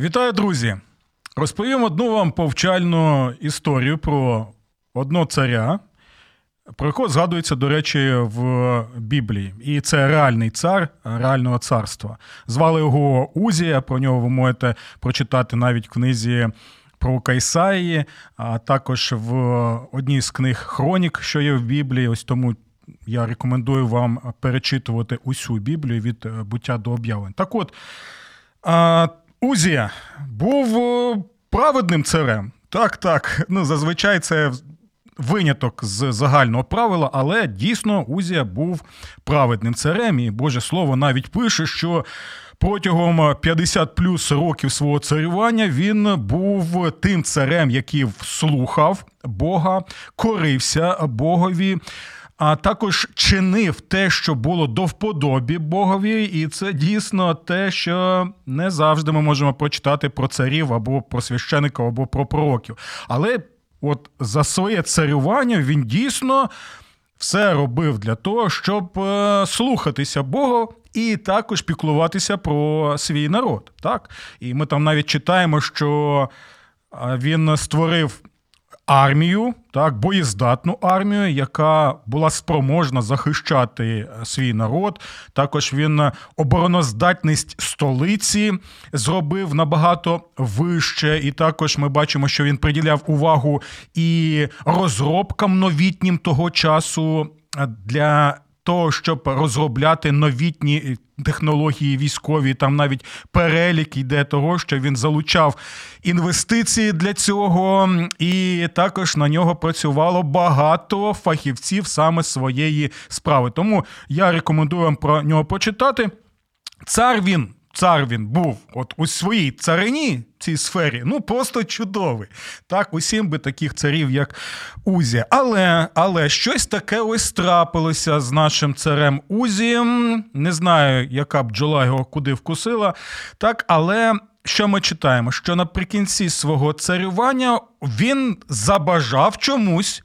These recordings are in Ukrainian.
Вітаю, друзі! Розповім одну вам повчальну історію про одного царя, про якого згадується, до речі, в Біблії. І це реальний цар реального царства. Звали його Узія, про нього ви можете прочитати навіть в книзі про Кайсаї, а також в одній з книг Хронік, що є в Біблії. Ось тому я рекомендую вам перечитувати усю Біблію від буття до об'явлень. Так от. Узія був е, праведним царем. Так, так. Ну, зазвичай це виняток з загального правила, але дійсно Узія був праведним царем. І Боже Слово навіть пише, що. Протягом 50 плюс років свого царювання він був тим царем, який слухав Бога, корився Богові, а також чинив те, що було до вподобі Богові, і це дійсно те, що не завжди ми можемо прочитати про царів або про священиків, або про пророків. Але от за своє царювання він дійсно все робив для того, щоб е, слухатися Бога. І також піклуватися про свій народ. Так? І ми там навіть читаємо, що він створив армію, так, боєздатну армію, яка була спроможна захищати е, свій народ. Також він е, обороноздатність столиці зробив набагато вище. І також ми бачимо, що він приділяв увагу і розробкам новітнім того часу е, для того, щоб розробляти новітні технології військові, там навіть перелік йде того, що він залучав інвестиції для цього, і також на нього працювало багато фахівців саме своєї справи. Тому я рекомендую вам про нього почитати. Цар він цар він був от у своїй царині цій сфері, ну просто чудовий. Так, усім би таких царів, як Узі. Але але щось таке ось трапилося з нашим царем Узієм. Не знаю, яка бджола його куди вкусила. Так, але. Що ми читаємо? Що наприкінці свого царювання він забажав чомусь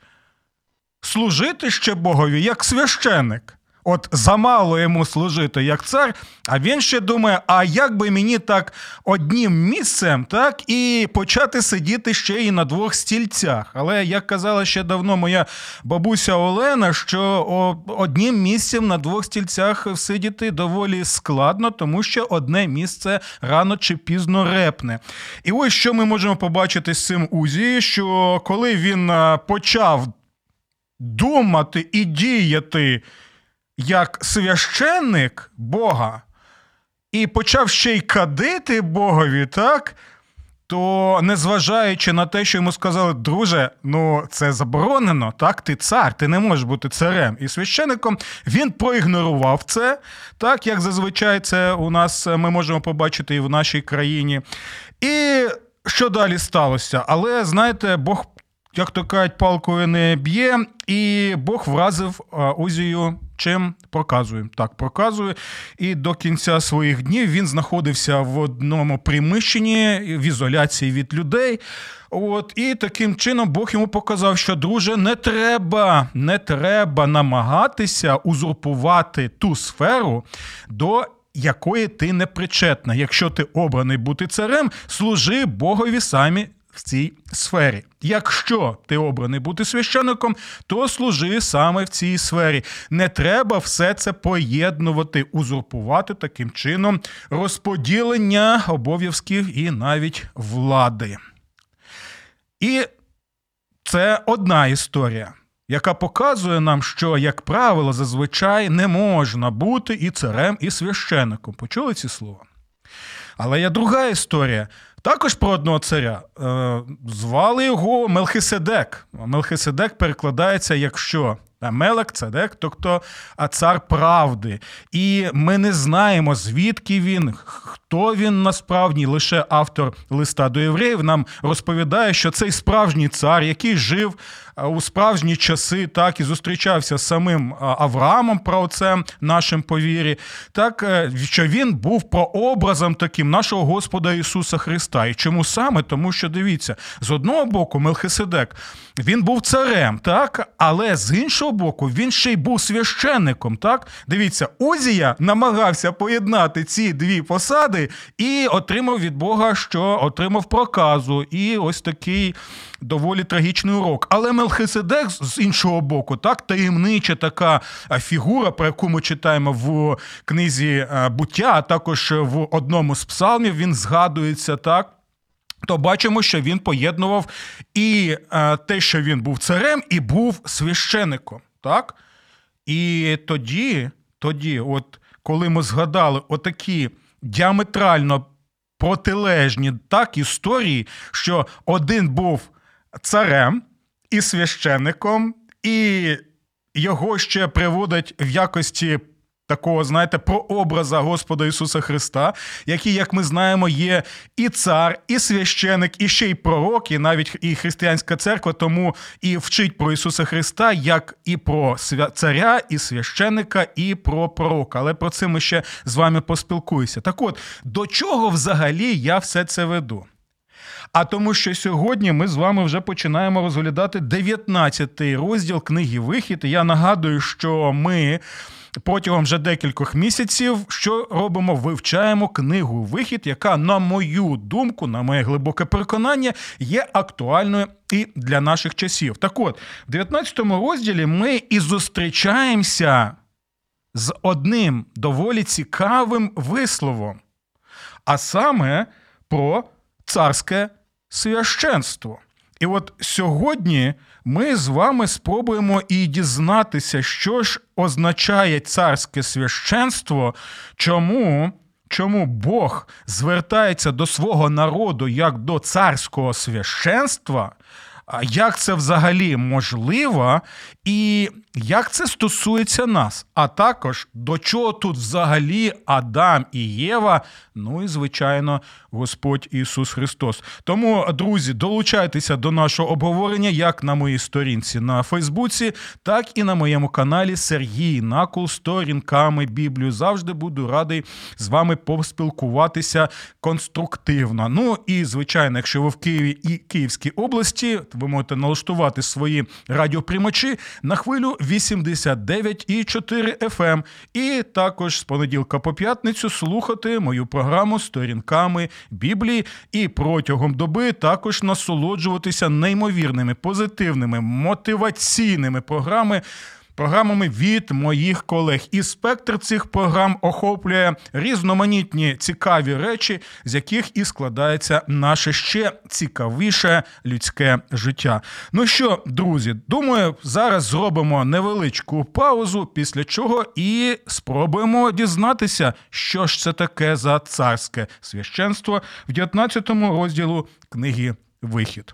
служити ще Богові як священник. От замало йому служити як цар, а він ще думає: а як би мені так однім місцем, так і почати сидіти ще і на двох стільцях. Але як казала ще давно моя бабуся Олена, що одним місцем на двох стільцях сидіти доволі складно, тому що одне місце рано чи пізно репне. І ось що ми можемо побачити з цим Узі, що коли він почав думати і діяти як священник Бога і почав ще й кадити Богові, так? То незважаючи на те, що йому сказали, друже, ну це заборонено, так, ти цар, ти не можеш бути царем. І священником він проігнорував це, так як зазвичай це у нас ми можемо побачити і в нашій країні. І що далі сталося? Але знаєте, Бог, як то кажуть, палкою не б'є, і Бог вразив Узію Чим проказує? Так, проказує. І до кінця своїх днів він знаходився в одному приміщенні в ізоляції від людей. От, І таким чином Бог йому показав, що, друже, не треба, не треба намагатися узурпувати ту сферу, до якої ти не причетна. Якщо ти обраний бути царем, служи Богові самі в цій сфері. Якщо ти обраний бути священником, то служи саме в цій сфері. Не треба все це поєднувати, узурпувати таким чином розподілення обов'язків і навіть влади. І це одна історія. Яка показує нам, що, як правило, зазвичай не можна бути і царем, і священником. Почули ці слова? Але є друга історія, також про одного царя е, звали його Мелхиседек. Мелхиседек перекладається як Мелек Цедек, тобто цар правди. І ми не знаємо, звідки він, хто він насправді лише автор листа до євреїв нам розповідає, що цей справжній цар, який жив у справжні часи, так і зустрічався з самим Авраамом, праотцем нашим повірі, так е, що він був прообразом таким нашого Господа Ісуса Христа. І чому саме? Тому що дивіться, з одного боку, Мелхиседек він був царем, так, але з іншого боку, він ще й був священником. Так, дивіться, Узія намагався поєднати ці дві посади і отримав від Бога, що отримав проказу, і ось такий доволі трагічний урок. Але Мелхиседек з іншого боку, так таємнича така фігура, про яку ми читаємо в книзі буття, а також в одному з псалмів він згадується так. То бачимо, що він поєднував і те, що він був царем, і був священником. Так? І тоді, тоді, от коли ми згадали отакі діаметрально протилежні так історії, що один був царем і священником, і його ще приводять в якості. Такого, знаєте, прообраза Господа Ісуса Христа, який, як ми знаємо, є і цар, і священик, і ще й пророк, і навіть і християнська церква, тому і вчить про Ісуса Христа, як і про царя, і священика, і про пророка. Але про це ми ще з вами поспілкуємося. Так от, до чого взагалі я все це веду? А тому, що сьогодні ми з вами вже починаємо розглядати 19-й розділ книги Вихід. І я нагадую, що ми. Протягом вже декількох місяців, що робимо, вивчаємо книгу Вихід, яка, на мою думку, на моє глибоке переконання, є актуальною і для наших часів. Так от, в 19 розділі ми і зустрічаємося з одним доволі цікавим висловом, а саме про царське священство. І от сьогодні ми з вами спробуємо і дізнатися, що ж означає царське священство, чому чому Бог звертається до свого народу як до царського священства, як це взагалі можливо, і як це стосується нас, а також до чого тут взагалі Адам і Єва, ну і звичайно, Господь Ісус Христос. Тому, друзі, долучайтеся до нашого обговорення як на моїй сторінці на Фейсбуці, так і на моєму каналі Сергій Накул сторінками Біблію. Завжди буду радий з вами поспілкуватися конструктивно. Ну і звичайно, якщо ви в Києві і Київській області, ви можете налаштувати свої радіоприймачі на хвилю 89,4 FM. Ем. І також з понеділка по п'ятницю слухати мою програму сторінками Біблії і протягом доби також насолоджуватися неймовірними позитивними мотиваційними програмами програмами від моїх колег. І спектр цих програм охоплює різноманітні цікаві речі, з яких і складається наше ще цікавіше людське життя. Ну що, друзі, думаю, зараз зробимо невеличку паузу, після чого і спробуємо дізнатися, що ж це таке за царське священство в 19 розділу книги Вихід.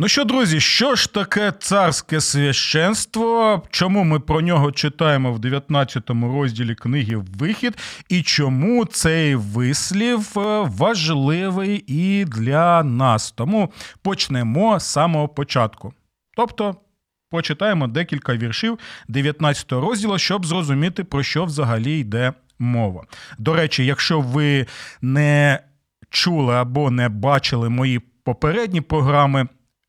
Ну що, друзі, що ж таке царське священство? Чому ми про нього читаємо в 19 розділі книги Вихід, і чому цей вислів е, важливий і для нас? Тому почнемо з самого початку. Тобто. Почитаємо декілька віршів 19 розділу, щоб зрозуміти, про що взагалі йде мова. До речі, якщо ви не чули або не бачили мої попередні програми,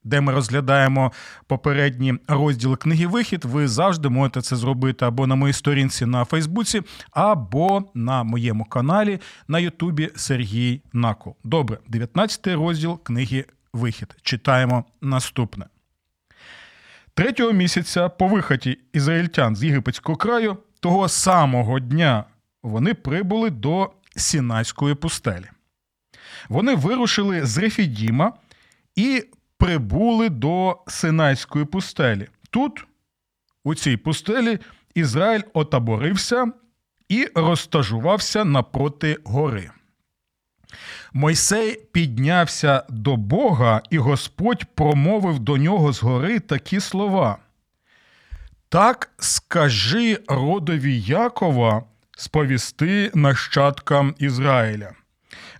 де ми розглядаємо попередні розділи книги Вихід, ви завжди можете це зробити або на моїй сторінці на Фейсбуці, або на моєму каналі на Ютубі Сергій Накол. Добре, 19 розділ книги Вихід. Читаємо наступне. Третього місяця по виході ізраїльтян з єгипетського краю того самого дня вони прибули до Сінайської пустелі. Вони вирушили з Рефідіма і прибули до Синайської пустелі. Тут, у цій пустелі, Ізраїль отаборився і розтажувався напроти гори. Мойсей піднявся до Бога, і Господь промовив до нього згори такі слова. Так скажи родові Якова сповісти нащадкам Ізраїля.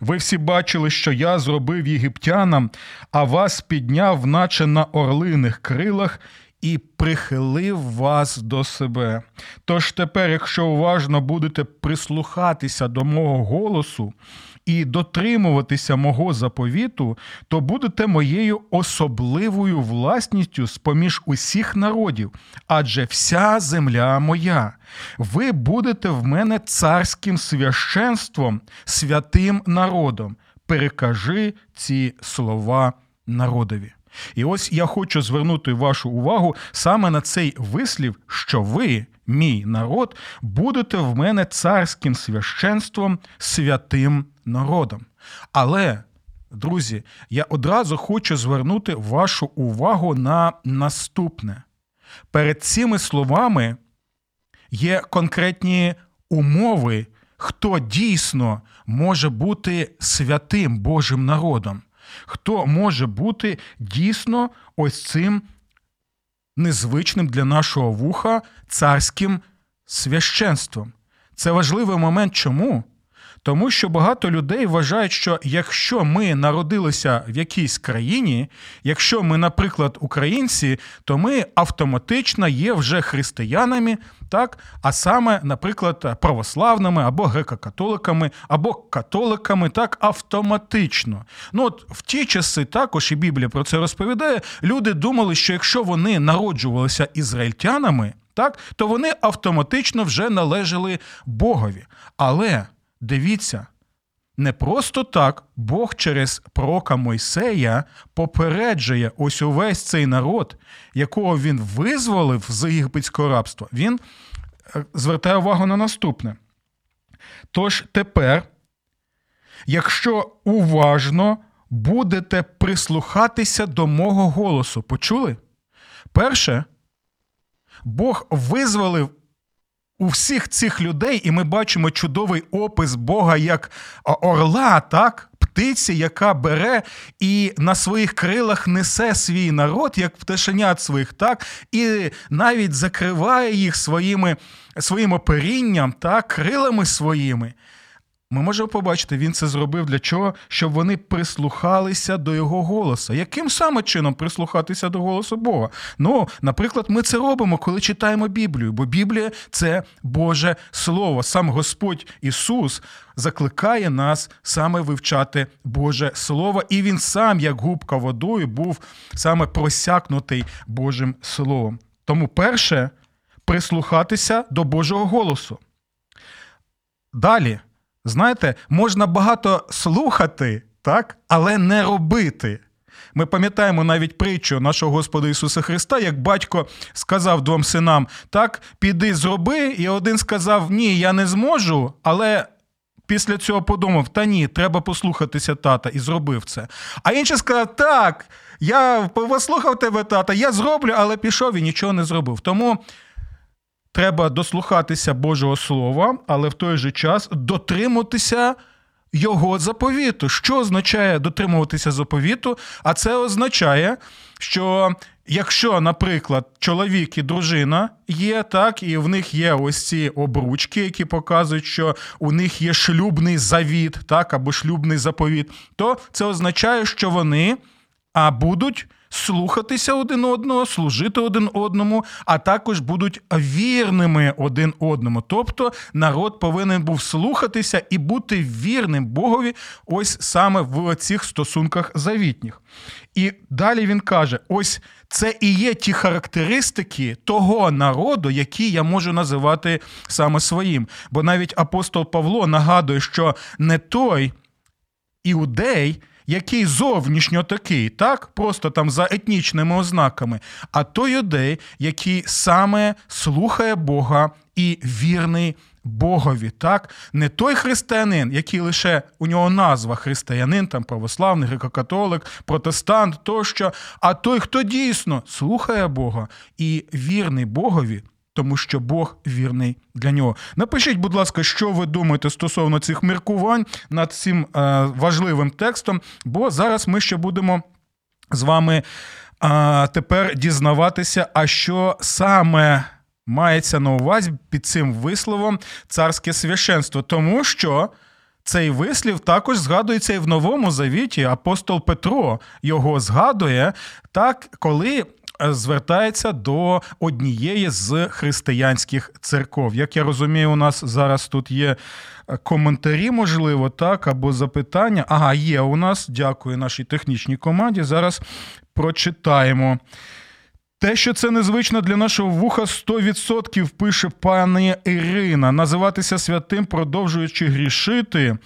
Ви всі бачили, що я зробив єгиптянам, а вас підняв, наче на орлиних крилах, і прихилив вас до себе. Тож тепер, якщо уважно будете прислухатися до мого голосу і дотримуватися мого заповіту, то будете моєю особливою власністю з поміж усіх народів, адже вся земля моя. Ви будете в мене царським священством, святим народом. Перекажи ці слова народові. І ось я хочу звернути вашу увагу саме на цей вислів, що ви, мій народ, будете в мене царським священством, святим народом. Але, друзі, я одразу хочу звернути вашу увагу на наступне. Перед цими словами є конкретні умови, хто дійсно може бути святим Божим народом хто може бути дійсно ось цим незвичним для нашого вуха царським священством. Це важливий момент. Чому? Тому що багато людей вважають, що якщо ми народилися в якійсь країні, якщо ми, наприклад, українці, то ми автоматично є вже християнами, так, а саме, наприклад, православними або греко-католиками, або католиками, так автоматично. Ну от в ті часи також і Біблія про це розповідає. Люди думали, що якщо вони народжувалися ізраїльтянами, так, то вони автоматично вже належали Богові. Але. Дивіться, не просто так Бог через пророка Мойсея попереджує ось увесь цей народ, якого він визволив з єгипетського рабства. Він е, звертає увагу на наступне. Тож тепер, якщо уважно будете прислухатися до мого голосу, почули? Перше, Бог визволив у всіх цих людей, і ми бачимо чудовий опис Бога як орла, так? Птиці, яка бере і на своїх крилах несе свій народ, як пташенят своїх, так, і навіть закриває їх своїми, своїм оперінням, так, крилами своїми. Ми можемо побачити, він це зробив для чого? Щоб вони прислухалися до його голосу. Яким саме чином прислухатися до голосу Бога? Ну, наприклад, ми це робимо, коли читаємо Біблію, бо Біблія це Боже Слово. Сам Господь Ісус закликає нас саме вивчати Боже Слово, і Він сам, як губка водою, був саме просякнутий Божим Словом. Тому, перше, прислухатися до Божого голосу. Далі. Знаєте, можна багато слухати, так, але не робити. Ми пам'ятаємо навіть притчу нашого Господа Ісуса Христа, як батько сказав двом синам: так, піди зроби, і один сказав: Ні, я не зможу, але. Після цього подумав, та ні, треба послухатися тата, і зробив це. А інший сказав: так, я послухав тебе, тата, я зроблю, але пішов і нічого не зробив. Тому треба дослухатися Божого Слова, але в той же час дотримуватися його заповіту. Що означає дотримуватися заповіту? А це означає, що якщо, наприклад, чоловік і дружина є, так, і в них є ось ці обручки, які показують, що у них є шлюбний завіт, так, або шлюбний заповіт, то це означає, що вони а будуть слухатися один одного, служити один одному, а також будуть вірними один одному. Тобто народ повинен був слухатися і бути вірним Богові, ось саме в цих стосунках завітніх. І далі він каже: ось це і є ті характеристики того народу, які я можу називати саме своїм. Бо навіть апостол Павло нагадує, що не той іудей який зовнішньо такий, так, просто там за етнічними ознаками, а той юдей, який саме слухає Бога і вірний. Богові, так, не той християнин, який лише у нього назва християнин, там православний, греко-католик, протестант тощо, а той, хто дійсно слухає Бога і вірний Богові, тому що Бог вірний для нього. Напишіть, будь ласка, що ви думаєте стосовно цих міркувань над цим е, важливим текстом, бо зараз ми ще будемо з вами е, тепер дізнаватися, а що саме. Мається на увазі під цим висловом царське священство, тому що цей вислів також згадується і в Новому Завіті. Апостол Петро його згадує так, коли звертається до однієї з християнських церков. Як я розумію, у нас зараз тут є е, коментарі, можливо, так, або запитання. Ага, є у нас. Дякую нашій технічній команді. Зараз прочитаємо. Те, що це незвично для нашого вуха, 100% пише пані Ірина. Називатися святим, продовжуючи грішити.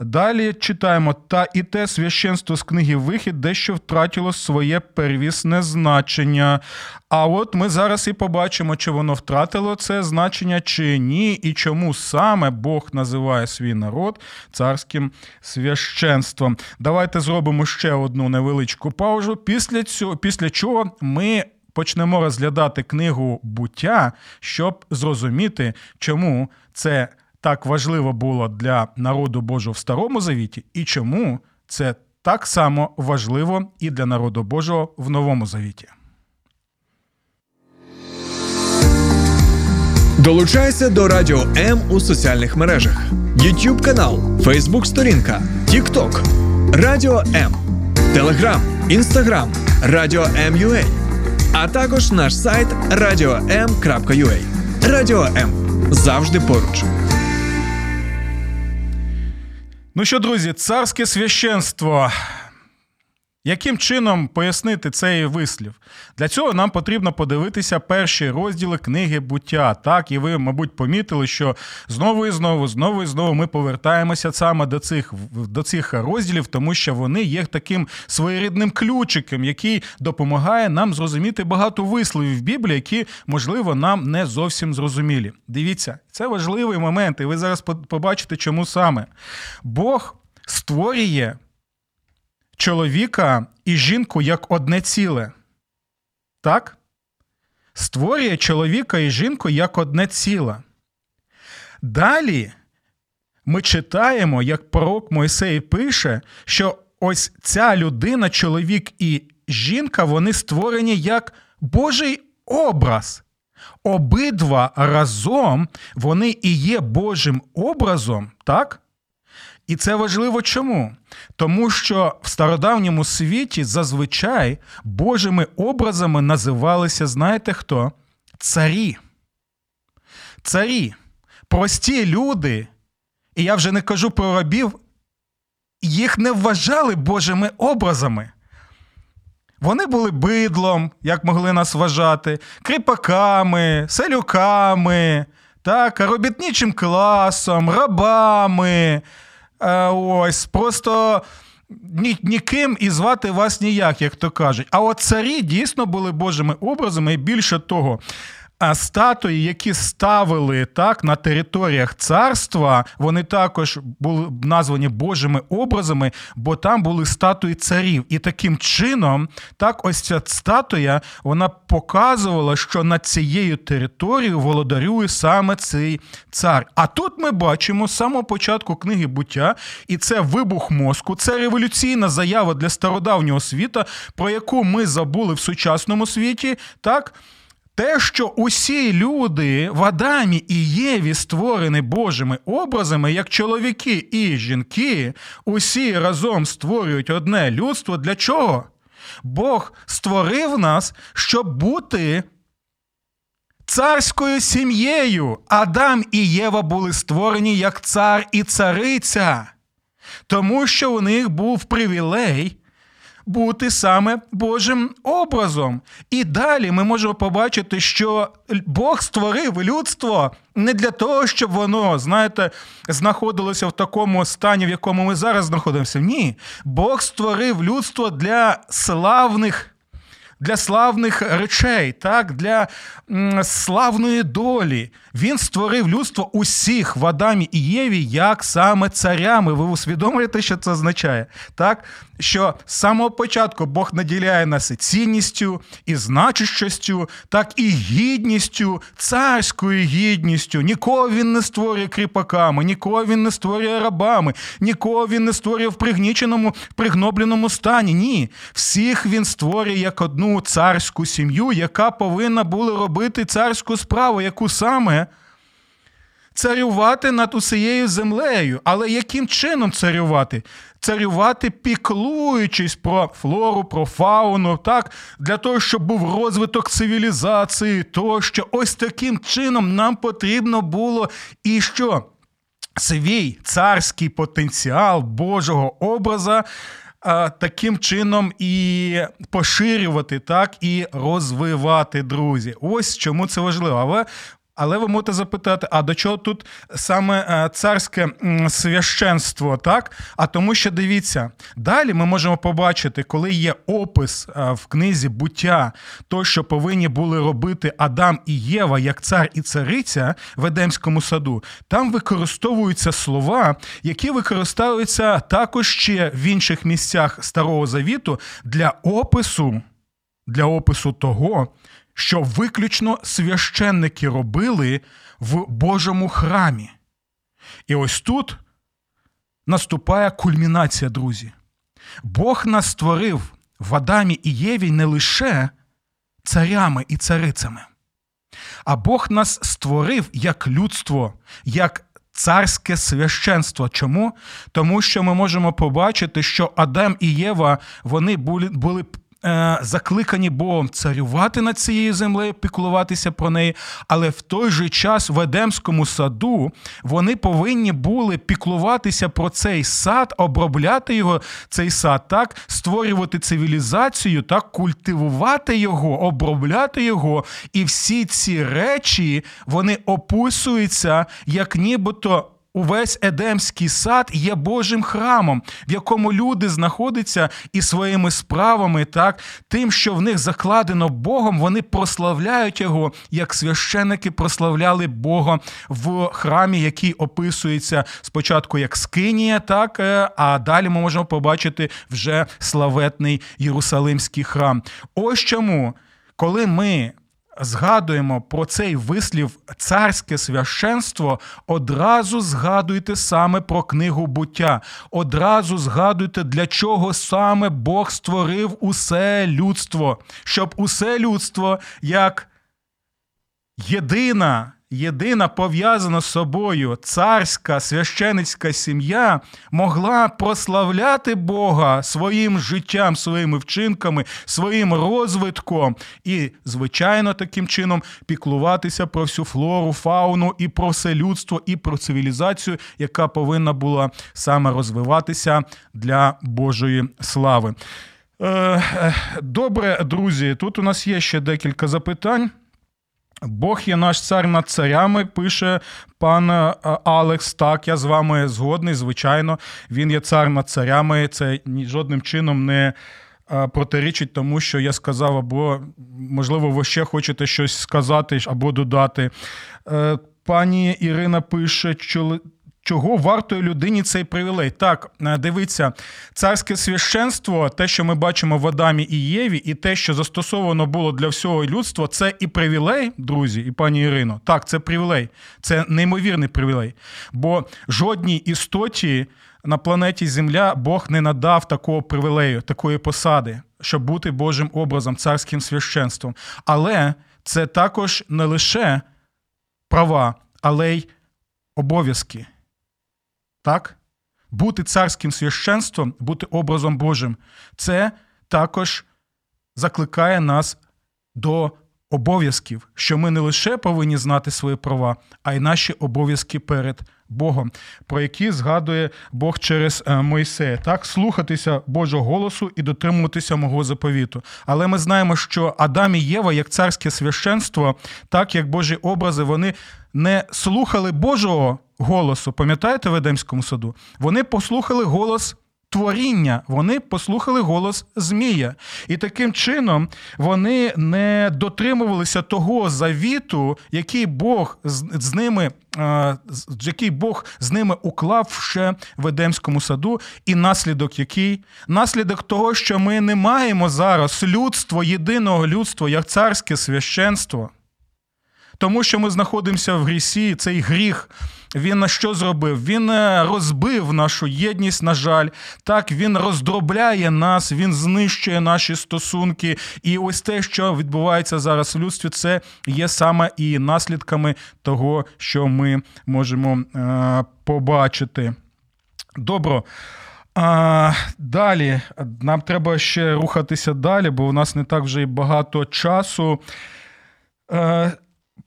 Далі читаємо: та і те священство з книги Вихід дещо втратило своє первісне значення. А от ми зараз і побачимо, чи воно втратило це значення, чи ні, і чому саме Бог називає свій народ царським священством. Давайте зробимо ще одну невеличку паузу. Після цього, після чого ми. Почнемо розглядати книгу буття, щоб зрозуміти, чому це так важливо було для народу Божого в Старому Завіті, і чому це так само важливо і для народу Божого в Новому Завіті. Долучайся до Радіо М у соціальних мережах: YouTube канал, Facebook сторінка, TikTok, Радіо М, Телеграм, Інстаграм, Радіо М.Ua, а також наш сайт radio.m.ua. Радіо М завжди поруч. Ну що, друзі, царське священство. Яким чином пояснити цей вислів? Для цього нам потрібно подивитися перші розділи книги буття. Так, і ви, мабуть, помітили, що знову і знову, знову і знову ми повертаємося саме до цих до цих розділів, тому що вони є таким своєрідним ключиком, який допомагає нам зрозуміти багато висловів в Біблії, які, можливо, нам не зовсім зрозумілі. Дивіться, це важливий момент, і ви зараз побачите, чому саме Бог створює чоловіка і жінку як одне ціле. Так? Створює чоловіка і жінку як одне ціле. Далі ми читаємо, як пророк Мойсей пише, що ось ця людина, чоловік і жінка, вони створені як Божий образ. Обидва разом вони і є Божим образом, так? І це важливо чому? Тому що в стародавньому світі зазвичай Божими образами називалися, знаєте хто? Царі. Царі, прості люди, і я вже не кажу про рабів, їх не вважали Божими образами. Вони були бидлом, як могли нас вважати, кріпаками, селюками, так, робітничим класом, рабами. Е, ось просто ні, ніким і звати вас ніяк, як то кажуть. А от царі дійсно були Божими образами, і більше того, статуї, які ставили так на територіях царства, вони також були названі Божими образами, бо там були статуї царів. І таким чином, так, ось ця статуя вона показувала, що над цією територією володарює саме цей цар. А тут ми бачимо з самого початку книги буття, і це вибух мозку, це революційна заява для стародавнього світа, про яку ми забули в сучасному світі. так, те, що усі люди в Адамі і Єві створені Божими образами, як чоловіки і жінки, усі разом створюють одне людство. Для чого? Бог створив нас, щоб бути царською сім'єю. Адам і Єва були створені як цар і цариця, тому що у них був привілей бути саме Божим образом. І далі ми можемо побачити, що Бог створив людство не для того, щоб воно, знаєте, знаходилося в такому стані, в якому ми зараз знаходимося. Ні, Бог створив людство для славних для славних речей, так, для славної долі. Він створив людство усіх в Адамі і Єві як саме царями. Ви усвідомлюєте, що це означає? Так? Що з самого початку Бог наділяє нас і цінністю, і значущістю, так і гідністю, царською гідністю. Нікого він не створює кріпаками, нікого він не створює рабами, нікого він не створює в пригніченому, пригнобленому стані. Ні. Всіх він створює як одну царську сім'ю, яка повинна була робити царську справу, яку саме царювати над усією землею. Але яким чином царювати? Царювати, піклуючись про флору, про фауну, так, для того, щоб був розвиток цивілізації, тощо ось таким чином нам потрібно було і що? Свій царський потенціал Божого образа. Таким чином і поширювати, так і розвивати друзі. Ось чому це важливо. Але але ви можете запитати, а до чого тут саме е, царське священство, так? А тому що дивіться, далі ми можемо побачити, коли є опис е, в книзі буття, то, що повинні були робити Адам і Єва як цар і цариця в Едемському саду, там використовуються слова, які використовуються також ще в інших місцях Старого Завіту для опису, для опису того що виключно священники робили в Божому храмі. І ось тут наступає кульмінація, друзі. Бог нас створив в Адамі і Єві не лише царями і царицями, а Бог нас створив як людство, як царське священство. Чому? Тому що ми можемо побачити, що Адам і Єва вони були закликані Богом царювати над цією землею, піклуватися про неї, але в той же час в Едемському саду вони повинні були піклуватися про цей сад, обробляти його, цей сад, так, створювати цивілізацію, так, культивувати його, обробляти його. І всі ці речі вони описуються як нібито Увесь Едемський сад є Божим храмом, в якому люди знаходяться і своїми справами, так, тим, що в них закладено Богом, вони прославляють його, як священники прославляли Бога в храмі, який описується спочатку як Скинія, так, е, а далі ми можемо побачити вже славетний Єрусалимський храм. Ось чому, коли ми згадуємо про цей вислів царське священство, одразу згадуйте саме про книгу буття. Одразу згадуйте, для чого саме Бог створив усе людство, щоб усе людство як єдина єдина пов'язана з собою царська священицька сім'я могла прославляти Бога своїм життям, своїми вчинками, своїм розвитком і, звичайно, таким чином піклуватися про всю флору, фауну і про все людство, і про цивілізацію, яка повинна була саме розвиватися для Божої слави. Е, е, добре, друзі, тут у нас є ще декілька запитань. Бог є наш цар над царями, пише пан е, Алекс. Так, я з вами згодний, звичайно. Він є цар над царями. Це жодним чином не е, протирічить тому, що я сказав, або, можливо, ви ще хочете щось сказати або додати. Е, пані Ірина пише, Чого вартує людині цей привілей? Так, е, дивіться, царське священство, те, що ми бачимо в Адамі і Єві, і те, що застосовано було для всього людства, це і привілей, друзі, і пані Ірино. Так, це привілей, це неймовірний привілей. Бо жодній істоті на планеті Земля Бог не надав такого привілею, такої посади, щоб бути Божим образом, царським священством. Але це також не лише права, але й обов'язки. Так? Бути царським священством, бути образом Божим, це також закликає нас до обов'язків, що ми не лише повинні знати свої права, а й наші обов'язки перед Богом, про які згадує Бог через е, Мойсея. Так, слухатися Божого голосу і дотримуватися мого заповіту. Але ми знаємо, що Адам і Єва, як царське священство, так як Божі образи, вони не слухали Божого голосу. Пам'ятаєте в Едемському саду? Вони послухали голос творіння, вони послухали голос Змія. І таким чином вони не дотримувалися того завіту, який Бог з, ними. е, Який Бог з ними уклав ще в Едемському саду, і наслідок який? Наслідок того, що ми не маємо зараз людство, єдиного людства, як царське священство. Тому що ми знаходимося в грісі, цей гріх. Він що зробив? Він е, розбив нашу єдність, на жаль. Так, він роздробляє нас, він знищує наші стосунки. І ось те, що відбувається зараз в людстві, це є саме і наслідками того, що ми можемо е, побачити. Добро. А, далі. Нам треба ще рухатися далі, бо у нас не так вже й багато часу. Е,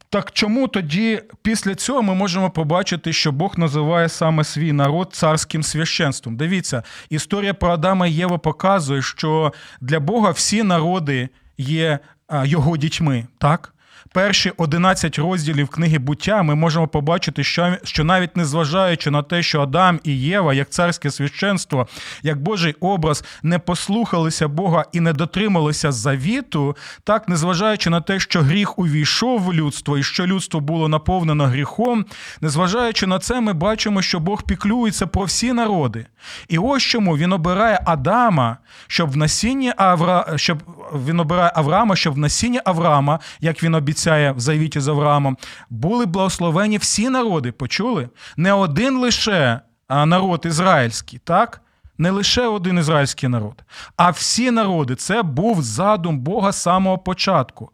так чому тоді після цього ми можемо побачити, що Бог називає саме свій народ царським священством? Дивіться, історія про Адама і Єву показує, що для Бога всі народи є його дітьми, так? Перші 11 розділів книги буття ми можемо побачити, що, що навіть незважаючи на те, що Адам і Єва, як царське священство, як Божий образ, не послухалися Бога і не дотрималися завіту, так незважаючи на те, що гріх увійшов в людство і що людство було наповнено гріхом, незважаючи на це, ми бачимо, що Бог піклюється про всі народи. І ось чому він обирає Адама, щоб в насінні Авра... щоб він обирає Авраама, щоб в насінні Авраама, як він обіцяє в завіті з Авраамом, були благословені всі народи. Почули? Не один лише народ ізраїльський, так? Не лише один ізраїльський народ, а всі народи. Це був задум Бога з самого початку.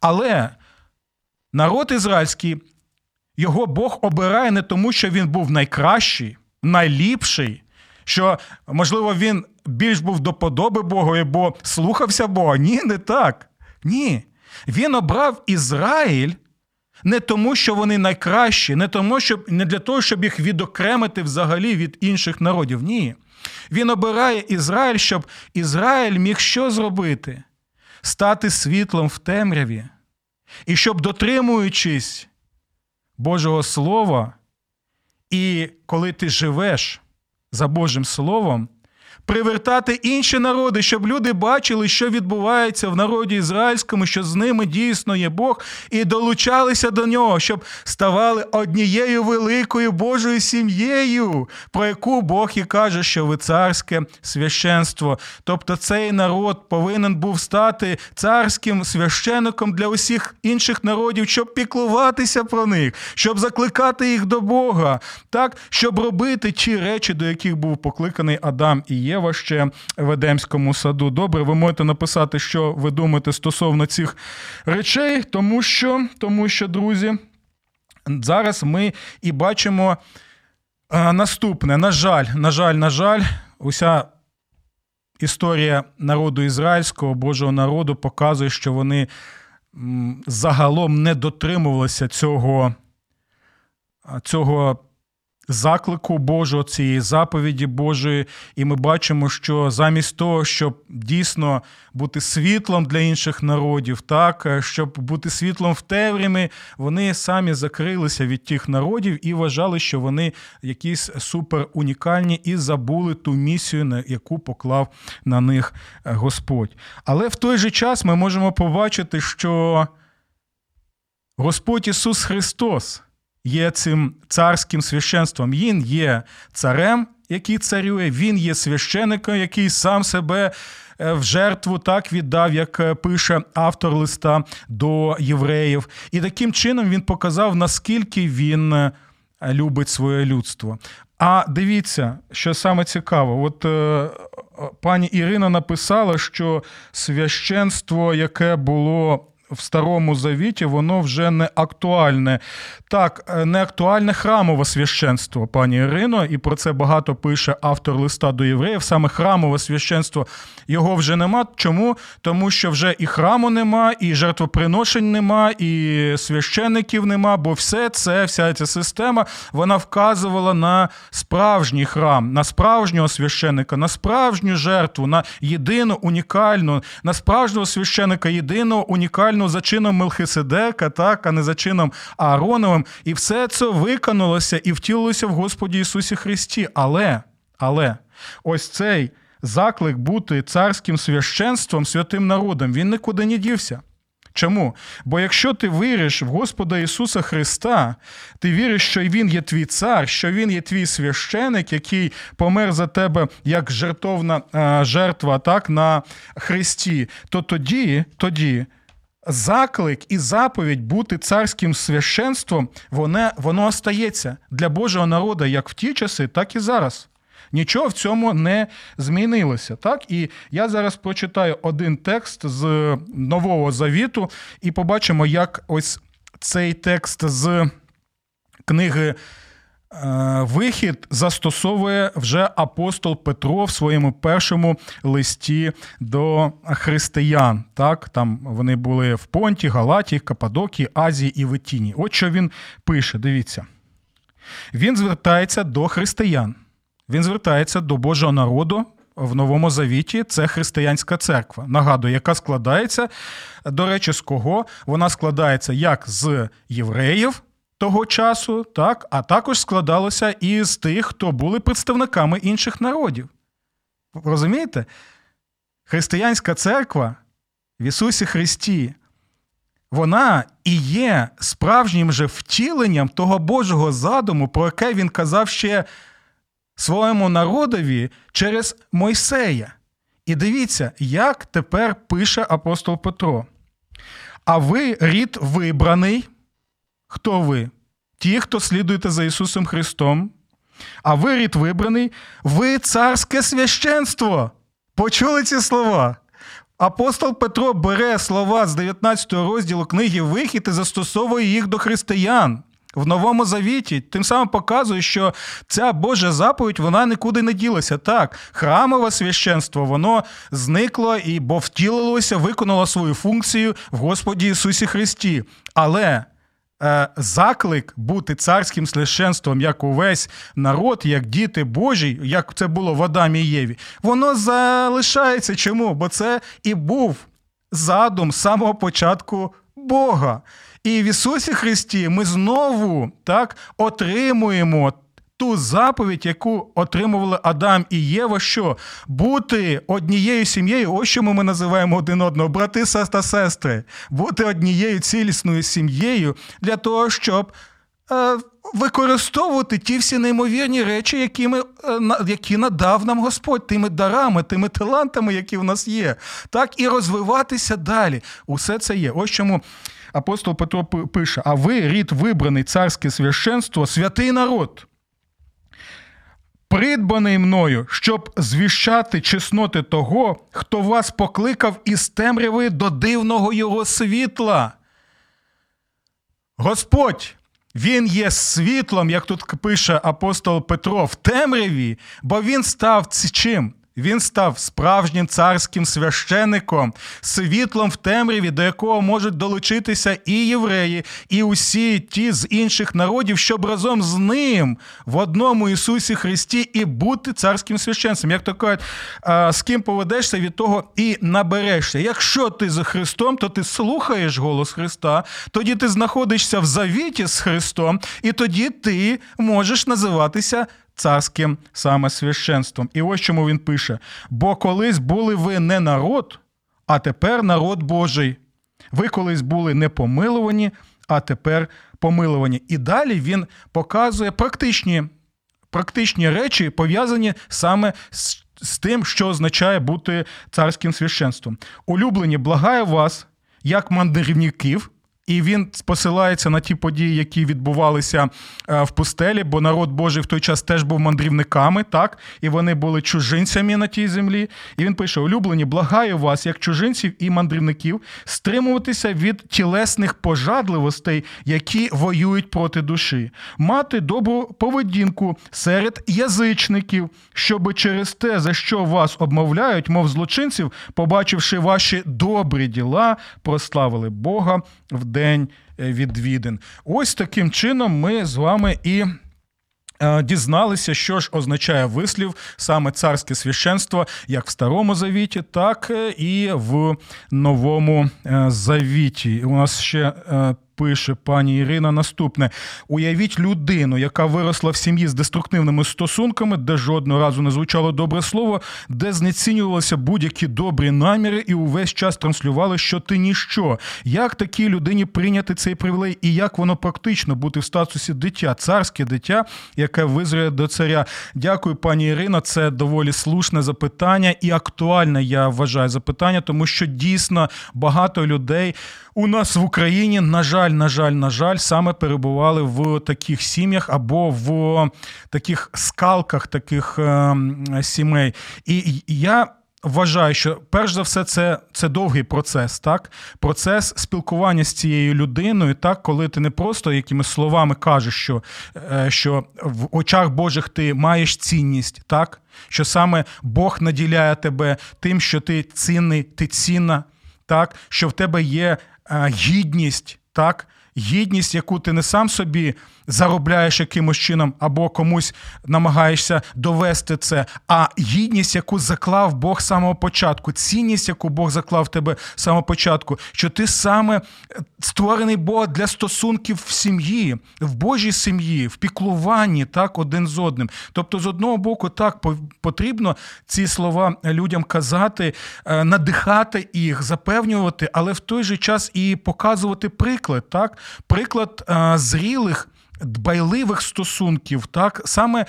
Але народ ізраїльський, його Бог обирає не тому, що він був найкращий, найліпший, що, можливо, він більш був до подоби Богу, бо слухався Бога. Ні, не так. Ні. Він обрав Ізраїль не тому, що вони найкращі, не тому, щоб не для того, щоб їх відокремити взагалі від інших народів. Ні. Він обирає Ізраїль, щоб Ізраїль міг що зробити? Стати світлом в темряві. І щоб, дотримуючись Божого Слова, і коли ти живеш за Божим Словом, привертати інші народи, щоб люди бачили, що відбувається в народі ізраїльському, що з ними дійсно є Бог, і долучалися до нього, щоб ставали однією великою Божою сім'єю, про яку Бог і каже, що ви царське священство. Тобто цей народ повинен був стати царським священником для усіх інших народів, щоб піклуватися про них, щоб закликати їх до Бога, так, щоб робити ті речі, до яких був покликаний Адам і Єва ще в Едемському саду. Добре, ви можете написати, що ви думаєте стосовно цих речей, тому що, тому що, друзі, зараз ми і бачимо а, наступне. На жаль, на жаль, на жаль, уся. Історія народу ізраїльського, Божого народу показує, що вони загалом не дотримувалися цього, цього заклику Божого, цієї заповіді Божої, і ми бачимо, що замість того, щоб дійсно бути світлом для інших народів, так, е, щоб бути світлом в темряві, вони самі закрилися від тих народів і вважали, що вони якісь супер унікальні і забули ту місію, на яку поклав на них е, Господь. Але в той же час ми можемо побачити, що Господь Ісус Христос є цим царським священством. Він є царем, який царює, він є священником, який сам себе е, в жертву так віддав, як е, пише автор листа до євреїв. І таким чином він показав, наскільки він е, любить своє людство. А дивіться, що саме цікаво, от пані Ірина написала, що священство, яке було в старому завіті воно вже не актуальне. Так, е, не актуальне храмове священство, пані Ірино, і про це багато пише автор листа до євреїв. Саме храмове священство його вже нема. Чому? Тому що вже і храму нема, і жертвоприношень нема, і священиків нема, бо все це, вся ця система, вона вказувала на справжній храм, на справжнього священика, на справжню жертву, на єдину унікальну, на справжнього священика, єдиного унікального за чином Мелхиседека, так, а не за чином Аароновим. І все це виконалося і втілилося в Господі Ісусі Христі. Але, але ось цей заклик бути царським священством, святим народом, він нікуди не дівся. Чому? Бо якщо ти віриш в Господа Ісуса Христа, ти віриш, що Він є твій цар, що Він є твій священик, який помер за тебе як жертовна е, жертва так, на Христі, то тоді, тоді заклик і заповідь бути царським священством, воно, воно остається для Божого народу як в ті часи, так і зараз. Нічого в цьому не змінилося. Так? І я зараз прочитаю один текст з Нового Завіту, і побачимо, як ось цей текст з книги. Вихід застосовує вже апостол Петро в своєму першому листі до християн. Так, Там вони були в Понті, Галатії, Кападокії, Азії і Витіні. От що він пише: дивіться. Він звертається до християн. Він звертається до Божого народу в Новому Завіті. Це християнська церква. Нагадую, яка складається, до речі, з кого? Вона складається як з євреїв. Того часу, так, а також складалося і з тих, хто були представниками інших народів. Розумієте? Християнська церква в Ісусі Христі, вона і є справжнім же втіленням того Божого задуму, про яке він казав ще своєму народові через Мойсея. І дивіться, як тепер пише апостол Петро. А ви рід вибраний. Хто ви? Ті, хто слідуєте за Ісусом Христом. А ви рід вибраний, ви царське священство. Почули ці слова? Апостол Петро бере слова з 19 розділу книги Вихід і застосовує їх до християн в Новому Завіті, тим самим показує, що ця Божа заповідь вона нікуди не ділася. Так, храмове священство, воно зникло і бо втілилося, виконало свою функцію в Господі Ісусі Христі. Але. Е, заклик бути царським священством, як увесь народ, як діти Божі, як це було в Адамі і Єві, воно залишається. Чому? Бо це і був задум самого початку Бога. І в Ісусі Христі ми знову так отримуємо. Ту заповідь, яку отримували Адам і Єва, що бути однією сім'єю, ось що ми називаємо один одного, брати та сестри, бути однією цілісною сім'єю для того, щоб е, використовувати ті всі неймовірні речі, які ми, е, які надав нам Господь, тими дарами, тими талантами, які в нас є, так і розвиватися далі. Усе це є. Ось чому апостол Петро пише: а ви, рід вибраний царське священство, святий народ. Придбаний мною, щоб звіщати чесноти того, хто вас покликав із темряви до дивного його світла. Господь, Він є світлом, як тут пише апостол Петро, в темряві, бо він став чим? Він став справжнім царським священником, світлом в темряві, до якого можуть долучитися і євреї, і усі ті з інших народів, щоб разом з ним в одному Ісусі Христі і бути царським священцем. Як то кажуть, з ким поведешся, від того і наберешся. Якщо ти за Христом, то ти слухаєш голос Христа, тоді ти знаходишся в завіті з Христом, і тоді ти можеш називатися царським саме священством. І ось чому він пише: бо колись були ви не народ, а тепер народ Божий. Ви колись були не помилувані, а тепер помилувані. І далі він показує практичні практичні речі, пов'язані саме з, з тим, що означає бути царським священством. Улюблені, благаю вас, як мандрівників і він посилається на ті події, які відбувалися е, в пустелі, бо народ Божий в той час теж був мандрівниками, так, і вони були чужинцями на тій землі. І він пише: улюблені, благаю вас, як чужинців і мандрівників, стримуватися від тілесних пожадливостей, які воюють проти душі, мати добру поведінку серед язичників, щоб через те, за що вас обмовляють, мов злочинців, побачивши ваші добрі діла, прославили Бога в день е, відвідин. Ось таким чином ми з вами і. е, Дізналися, що ж означає вислів саме царське священство, як в Старому Завіті, так е, і в Новому Завіті. У нас ще пише пані Ірина наступне: уявіть людину, яка виросла в сім'ї з деструктивними стосунками, де жодного разу не звучало добре слово, де знецінювалися будь-які добрі наміри, і увесь час транслювали, що ти ніщо. Як такій людині прийняти цей привілей, і як воно практично бути в статусі дитя, царське дитя, яке визрає до царя? Дякую, пані Ірина. Це доволі слушне запитання і актуальне, я вважаю, запитання, тому що дійсно багато людей у нас в Україні, на жаль, на жаль, на жаль, саме перебували в таких сім'ях або в таких скалках таких е, сімей. І я. Вважаю, що перш за все це це довгий процес, так процес спілкування з цією людиною, так коли ти не просто якимись словами кажеш, що е, що в очах Божих ти маєш цінність, так що саме Бог наділяє тебе тим, що ти цінний, ти цінна, так що в тебе є е, гідність, так гідність, яку ти не сам собі заробляєш якимось чином, або комусь намагаєшся довести це, а гідність, яку заклав Бог з самого початку, цінність, яку Бог заклав в тебе з самого початку, що ти саме створений Бог для стосунків в сім'ї, в Божій сім'ї, в піклуванні так один з одним. Тобто, з одного боку, так потрібно ці слова людям казати, е, надихати їх, запевнювати, але в той же час і показувати приклад, так, приклад е, зрілих дбайливих стосунків, так саме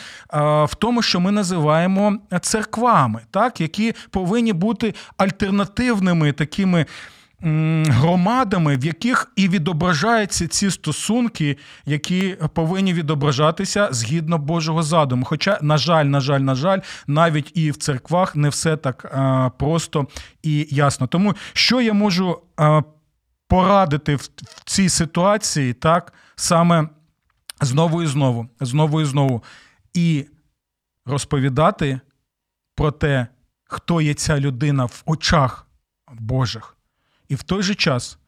в тому, що ми називаємо церквами, так, які повинні бути альтернативними такими. Громадами, в яких і відображаються ці стосунки, які повинні відображатися згідно Божого задуму. Хоча, на жаль, на жаль, на жаль, навіть і в церквах не все так а, просто і ясно. Тому що я можу а, порадити в, в цій ситуації, так саме знову і знову, знову і знову, і розповідати про те, хто є ця людина в очах Божих, і в той же час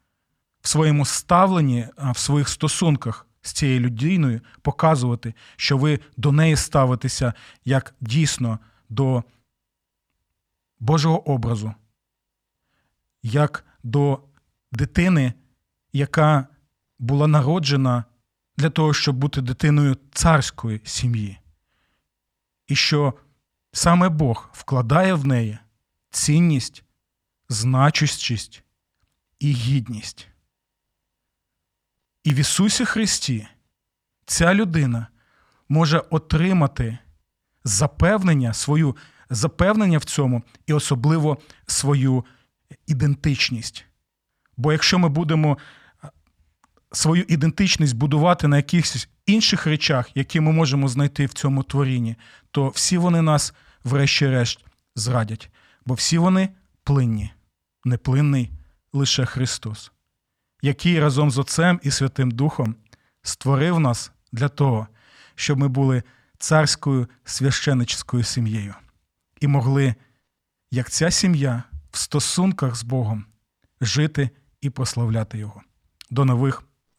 в своєму ставленні, в своїх стосунках з цією людиною показувати, що ви до неї ставитеся як дійсно до Божого образу, як до дитини, яка була народжена для того, щоб бути дитиною царської сім'ї. І що саме Бог вкладає в неї цінність, значущість і гідність. І в Ісусі Христі ця людина може отримати запевнення, свою запевнення в цьому і особливо свою ідентичність. Бо якщо ми будемо свою ідентичність будувати на якихось інших речах, які ми можемо знайти в цьому творінні, то всі вони нас, врешті-решт, зрадять. Бо всі вони плинні, неплинний лише Христос, який разом з Отцем і Святим Духом створив нас для того, щоб ми були царською священницькою сім'єю і могли, як ця сім'я, в стосунках з Богом жити і прославляти Його. До нових